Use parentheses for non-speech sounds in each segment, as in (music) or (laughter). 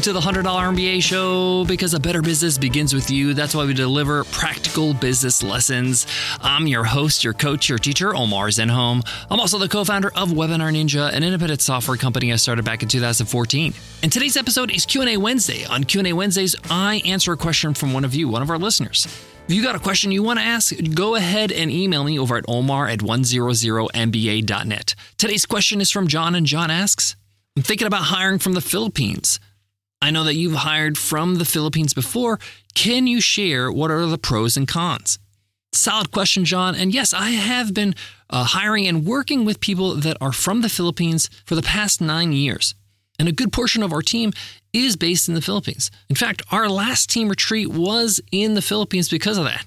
Welcome to the $100 MBA show because a better business begins with you. That's why we deliver practical business lessons. I'm your host, your coach, your teacher, Omar Zenhom. I'm also the co founder of Webinar Ninja, an independent software company I started back in 2014. And today's episode is Q&A Wednesday. On Q&A Wednesdays, I answer a question from one of you, one of our listeners. If you got a question you want to ask, go ahead and email me over at omar at 100mba.net. Today's question is from John, and John asks, I'm thinking about hiring from the Philippines. I know that you've hired from the Philippines before. Can you share what are the pros and cons? Solid question, John. And yes, I have been uh, hiring and working with people that are from the Philippines for the past nine years. And a good portion of our team is based in the Philippines. In fact, our last team retreat was in the Philippines because of that.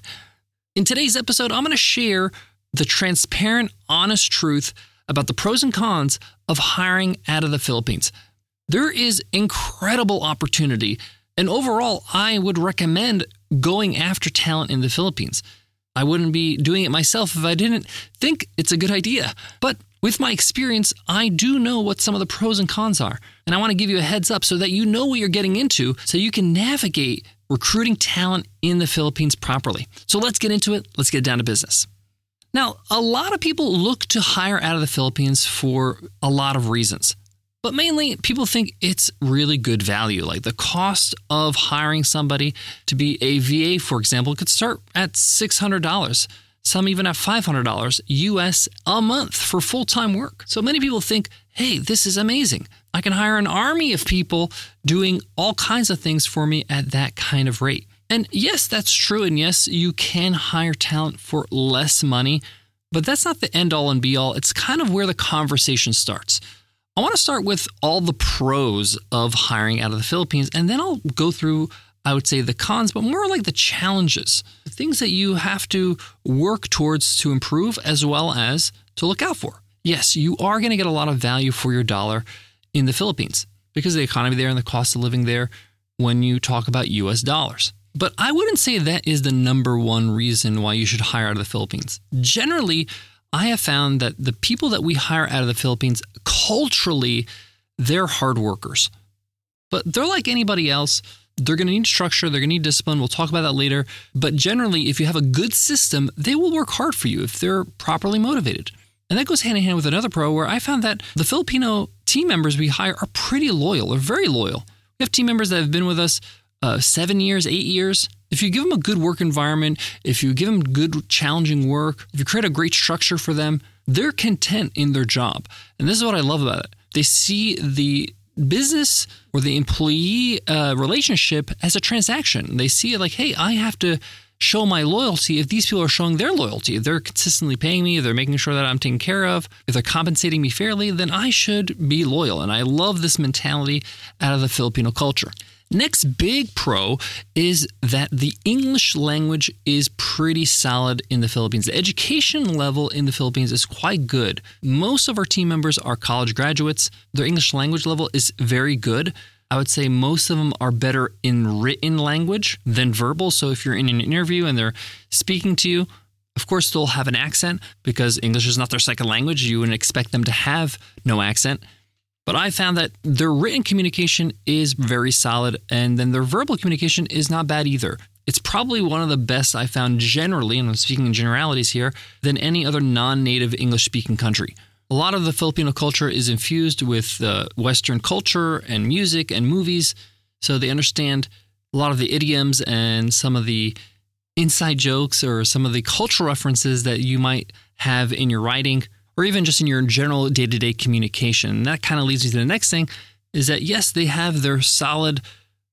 In today's episode, I'm going to share the transparent, honest truth about the pros and cons of hiring out of the Philippines. There is incredible opportunity, and overall, I would recommend going after talent in the Philippines. I wouldn't be doing it myself if I didn't think it's a good idea. But with my experience, I do know what some of the pros and cons are. And I want to give you a heads up so that you know what you're getting into so you can navigate recruiting talent in the Philippines properly. So let's get into it. Let's get down to business. Now, a lot of people look to hire out of the Philippines for a lot of reasons. But mainly, people think it's really good value. Like the cost of hiring somebody to be a VA, for example, could start at $600. Some even at $500 US a month for full time work. So many people think, hey, this is amazing. I can hire an army of people doing all kinds of things for me at that kind of rate. And yes, that's true. And yes, you can hire talent for less money, but that's not the end all and be all. It's kind of where the conversation starts. I want to start with all the pros of hiring out of the Philippines, and then I'll go through, I would say, the cons, but more like the challenges, the things that you have to work towards to improve as well as to look out for. Yes, you are going to get a lot of value for your dollar in the Philippines because of the economy there and the cost of living there when you talk about US dollars. But I wouldn't say that is the number one reason why you should hire out of the Philippines. Generally, I have found that the people that we hire out of the Philippines, culturally, they're hard workers. But they're like anybody else. They're going to need structure, they're going to need discipline. We'll talk about that later. But generally, if you have a good system, they will work hard for you if they're properly motivated. And that goes hand in hand with another pro where I found that the Filipino team members we hire are pretty loyal, they're very loyal. We have team members that have been with us uh, seven years, eight years, if you give them a good work environment, if you give them good, challenging work, if you create a great structure for them, they're content in their job. And this is what I love about it. They see the business or the employee uh, relationship as a transaction. They see it like, hey, I have to show my loyalty if these people are showing their loyalty. If they're consistently paying me, if they're making sure that I'm taken care of, if they're compensating me fairly, then I should be loyal. And I love this mentality out of the Filipino culture. Next big pro is that the English language is pretty solid in the Philippines. The education level in the Philippines is quite good. Most of our team members are college graduates. Their English language level is very good. I would say most of them are better in written language than verbal. So if you're in an interview and they're speaking to you, of course, they'll have an accent because English is not their second language. You wouldn't expect them to have no accent. But I found that their written communication is very solid, and then their verbal communication is not bad either. It's probably one of the best I found generally, and I'm speaking in generalities here, than any other non native English speaking country. A lot of the Filipino culture is infused with uh, Western culture and music and movies, so they understand a lot of the idioms and some of the inside jokes or some of the cultural references that you might have in your writing or even just in your general day to day communication. And that kind of leads me to the next thing is that yes, they have their solid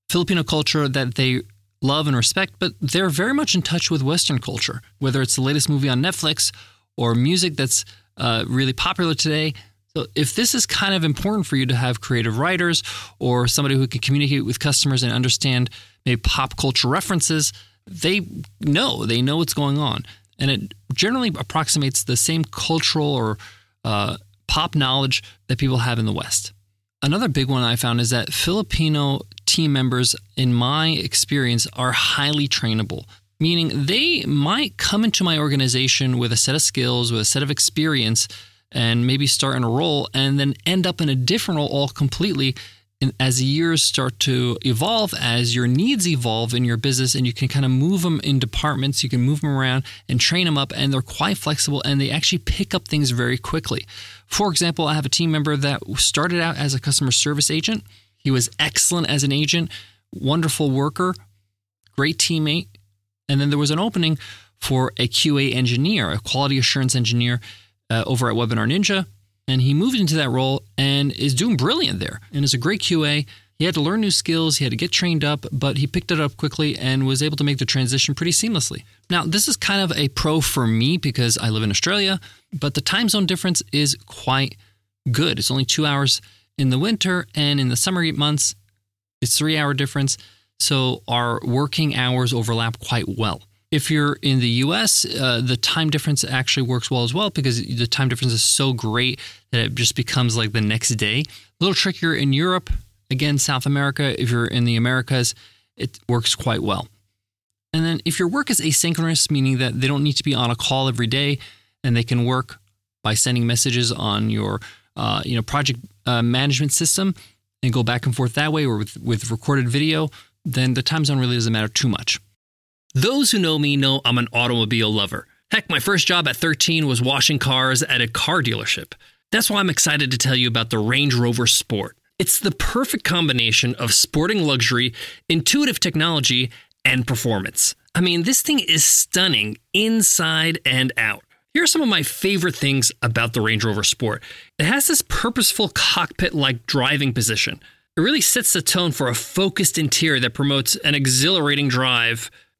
Filipino culture that they love and respect, but they're very much in touch with Western culture, whether it's the latest movie on Netflix or music that's uh, really popular today. So, if this is kind of important for you to have creative writers or somebody who can communicate with customers and understand maybe pop culture references, they know they know what's going on, and it generally approximates the same cultural or uh, pop knowledge that people have in the West. Another big one I found is that Filipino team members, in my experience, are highly trainable, meaning they might come into my organization with a set of skills, with a set of experience, and maybe start in a role and then end up in a different role all completely and as years start to evolve, as your needs evolve in your business, and you can kind of move them in departments, you can move them around and train them up, and they're quite flexible and they actually pick up things very quickly. For example, I have a team member that started out as a customer service agent. He was excellent as an agent, wonderful worker, great teammate. And then there was an opening for a QA engineer, a quality assurance engineer uh, over at Webinar Ninja and he moved into that role and is doing brilliant there and is a great QA. He had to learn new skills, he had to get trained up, but he picked it up quickly and was able to make the transition pretty seamlessly. Now, this is kind of a pro for me because I live in Australia, but the time zone difference is quite good. It's only two hours in the winter, and in the summer months, it's three hour difference. So our working hours overlap quite well. If you're in the US, uh, the time difference actually works well as well because the time difference is so great that it just becomes like the next day. A little trickier in Europe. Again, South America, if you're in the Americas, it works quite well. And then if your work is asynchronous, meaning that they don't need to be on a call every day and they can work by sending messages on your uh, you know project uh, management system and go back and forth that way or with, with recorded video, then the time zone really doesn't matter too much. Those who know me know I'm an automobile lover. Heck, my first job at 13 was washing cars at a car dealership. That's why I'm excited to tell you about the Range Rover Sport. It's the perfect combination of sporting luxury, intuitive technology, and performance. I mean, this thing is stunning inside and out. Here are some of my favorite things about the Range Rover Sport. It has this purposeful cockpit like driving position. It really sets the tone for a focused interior that promotes an exhilarating drive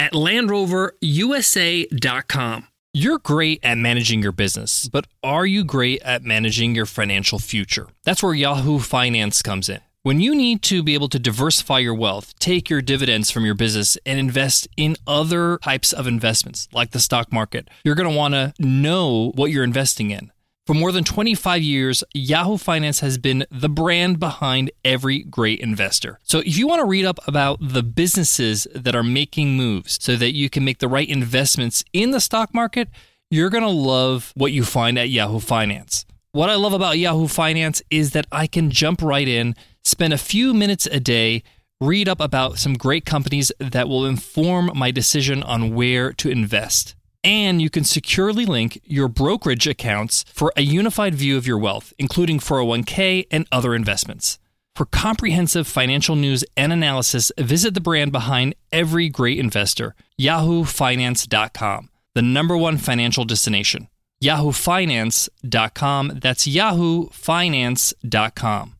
at LandRoverUSA.com. You're great at managing your business, but are you great at managing your financial future? That's where Yahoo Finance comes in. When you need to be able to diversify your wealth, take your dividends from your business and invest in other types of investments like the stock market, you're going to want to know what you're investing in. For more than 25 years, Yahoo Finance has been the brand behind every great investor. So if you want to read up about the businesses that are making moves so that you can make the right investments in the stock market, you're going to love what you find at Yahoo Finance. What I love about Yahoo Finance is that I can jump right in, spend a few minutes a day, read up about some great companies that will inform my decision on where to invest and you can securely link your brokerage accounts for a unified view of your wealth, including 401k and other investments. For comprehensive financial news and analysis, visit the brand behind every great investor, yahoofinance.com, the number one financial destination. yahoofinance.com. That's yahoofinance.com.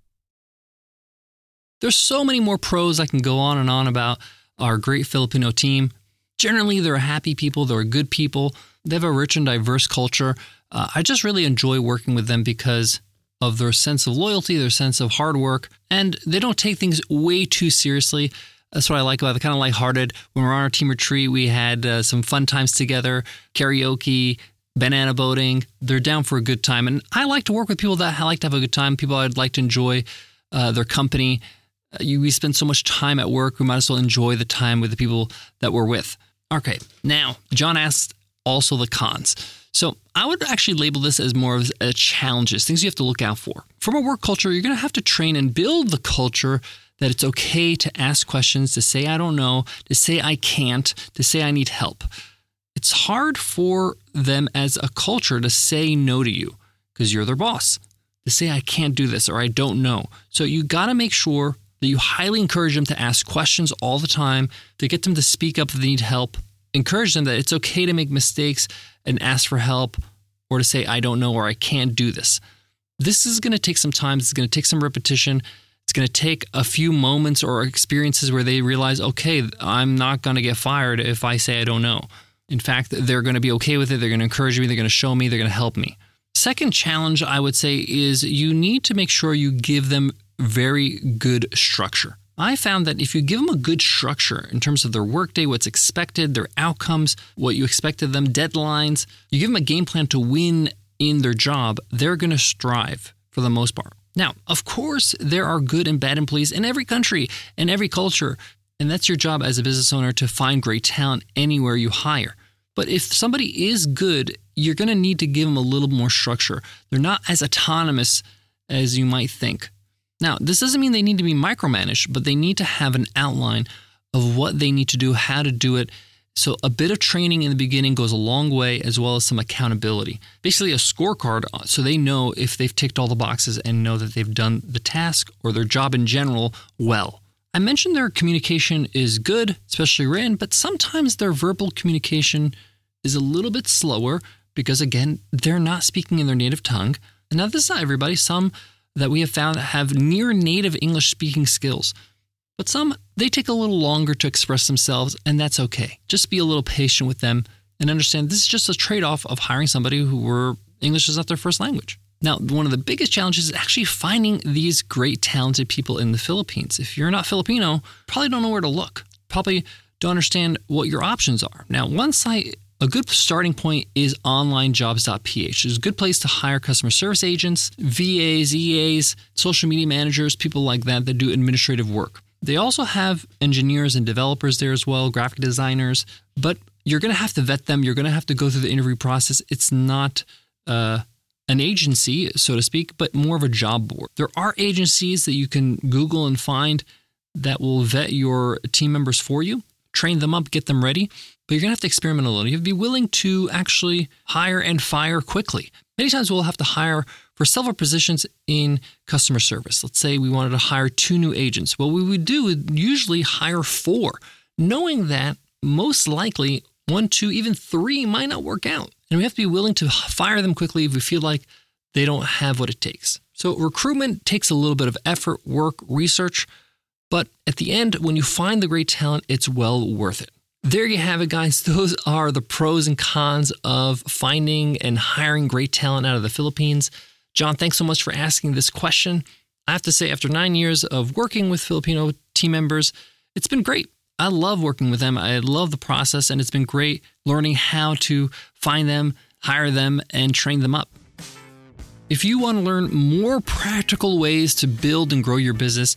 There's so many more pros I can go on and on about our great Filipino team generally they're happy people, they're good people, they have a rich and diverse culture. Uh, I just really enjoy working with them because of their sense of loyalty, their sense of hard work, and they don't take things way too seriously. That's what I like about it. Kind of lighthearted. When we're on our team retreat, we had uh, some fun times together, karaoke, banana boating. They're down for a good time, and I like to work with people that I like to have a good time. People I'd like to enjoy uh, their company. Uh, you, we spend so much time at work. We might as well enjoy the time with the people that we're with. Okay, now John asked also the cons. So I would actually label this as more of a challenges, things you have to look out for. From a work culture, you're going to have to train and build the culture that it's okay to ask questions, to say I don't know, to say I can't, to say I need help. It's hard for them as a culture to say no to you because you're their boss. To say I can't do this or I don't know. So you got to make sure that you highly encourage them to ask questions all the time, to get them to speak up if they need help, encourage them that it's okay to make mistakes and ask for help or to say, I don't know or I can't do this. This is going to take some time. It's going to take some repetition. It's going to take a few moments or experiences where they realize, okay, I'm not going to get fired if I say I don't know. In fact, they're going to be okay with it. They're going to encourage me. They're going to show me. They're going to help me. Second challenge, I would say, is you need to make sure you give them very good structure. I found that if you give them a good structure in terms of their workday, what's expected, their outcomes, what you expect of them, deadlines, you give them a game plan to win in their job, they're going to strive for the most part. Now, of course, there are good and bad employees in every country and every culture, and that's your job as a business owner to find great talent anywhere you hire. But if somebody is good, you're going to need to give them a little more structure. They're not as autonomous as you might think. Now, this doesn't mean they need to be micromanaged, but they need to have an outline of what they need to do, how to do it. So, a bit of training in the beginning goes a long way, as well as some accountability. Basically, a scorecard uh, so they know if they've ticked all the boxes and know that they've done the task or their job in general well. I mentioned their communication is good, especially written, but sometimes their verbal communication is a little bit slower because, again, they're not speaking in their native tongue. And now, this is not everybody. Some that we have found have near native English speaking skills. But some, they take a little longer to express themselves, and that's okay. Just be a little patient with them and understand this is just a trade off of hiring somebody who were English is not their first language. Now, one of the biggest challenges is actually finding these great, talented people in the Philippines. If you're not Filipino, probably don't know where to look. Probably don't understand what your options are. Now, one site a good starting point is onlinejobs.ph. It's a good place to hire customer service agents, VAs, EAs, social media managers, people like that that do administrative work. They also have engineers and developers there as well, graphic designers, but you're going to have to vet them. You're going to have to go through the interview process. It's not uh, an agency, so to speak, but more of a job board. There are agencies that you can Google and find that will vet your team members for you, train them up, get them ready but you're going to have to experiment a little. You have to be willing to actually hire and fire quickly. Many times we'll have to hire for several positions in customer service. Let's say we wanted to hire two new agents. What we would do would usually hire four, knowing that most likely one, two, even three might not work out. And we have to be willing to fire them quickly if we feel like they don't have what it takes. So recruitment takes a little bit of effort, work, research, but at the end, when you find the great talent, it's well worth it. There you have it, guys. Those are the pros and cons of finding and hiring great talent out of the Philippines. John, thanks so much for asking this question. I have to say, after nine years of working with Filipino team members, it's been great. I love working with them. I love the process, and it's been great learning how to find them, hire them, and train them up. If you want to learn more practical ways to build and grow your business,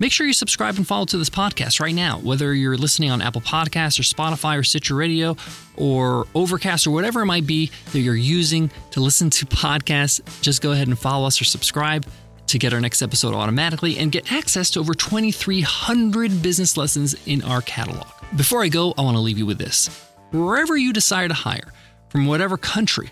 Make sure you subscribe and follow to this podcast right now, whether you're listening on Apple Podcasts or Spotify or Stitcher Radio or Overcast or whatever it might be that you're using to listen to (laughs) podcasts. Just go ahead and follow us or subscribe to get our next episode automatically and get access to over 2,300 business lessons in our catalog. Before I go, I want to leave you with this. Wherever you decide to hire, from whatever country,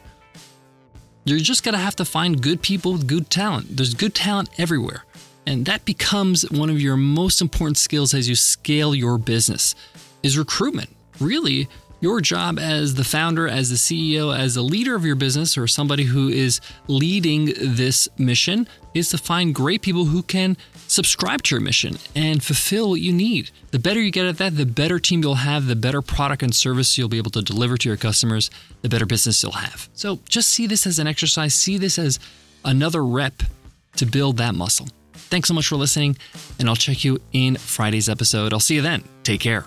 you're just going to have to find good people with good talent. There's good talent everywhere. And that becomes one of your most important skills as you scale your business is recruitment. Really, your job as the founder, as the CEO, as the leader of your business, or somebody who is leading this mission is to find great people who can subscribe to your mission and fulfill what you need. The better you get at that, the better team you'll have, the better product and service you'll be able to deliver to your customers, the better business you'll have. So just see this as an exercise, see this as another rep to build that muscle. Thanks so much for listening, and I'll check you in Friday's episode. I'll see you then. Take care.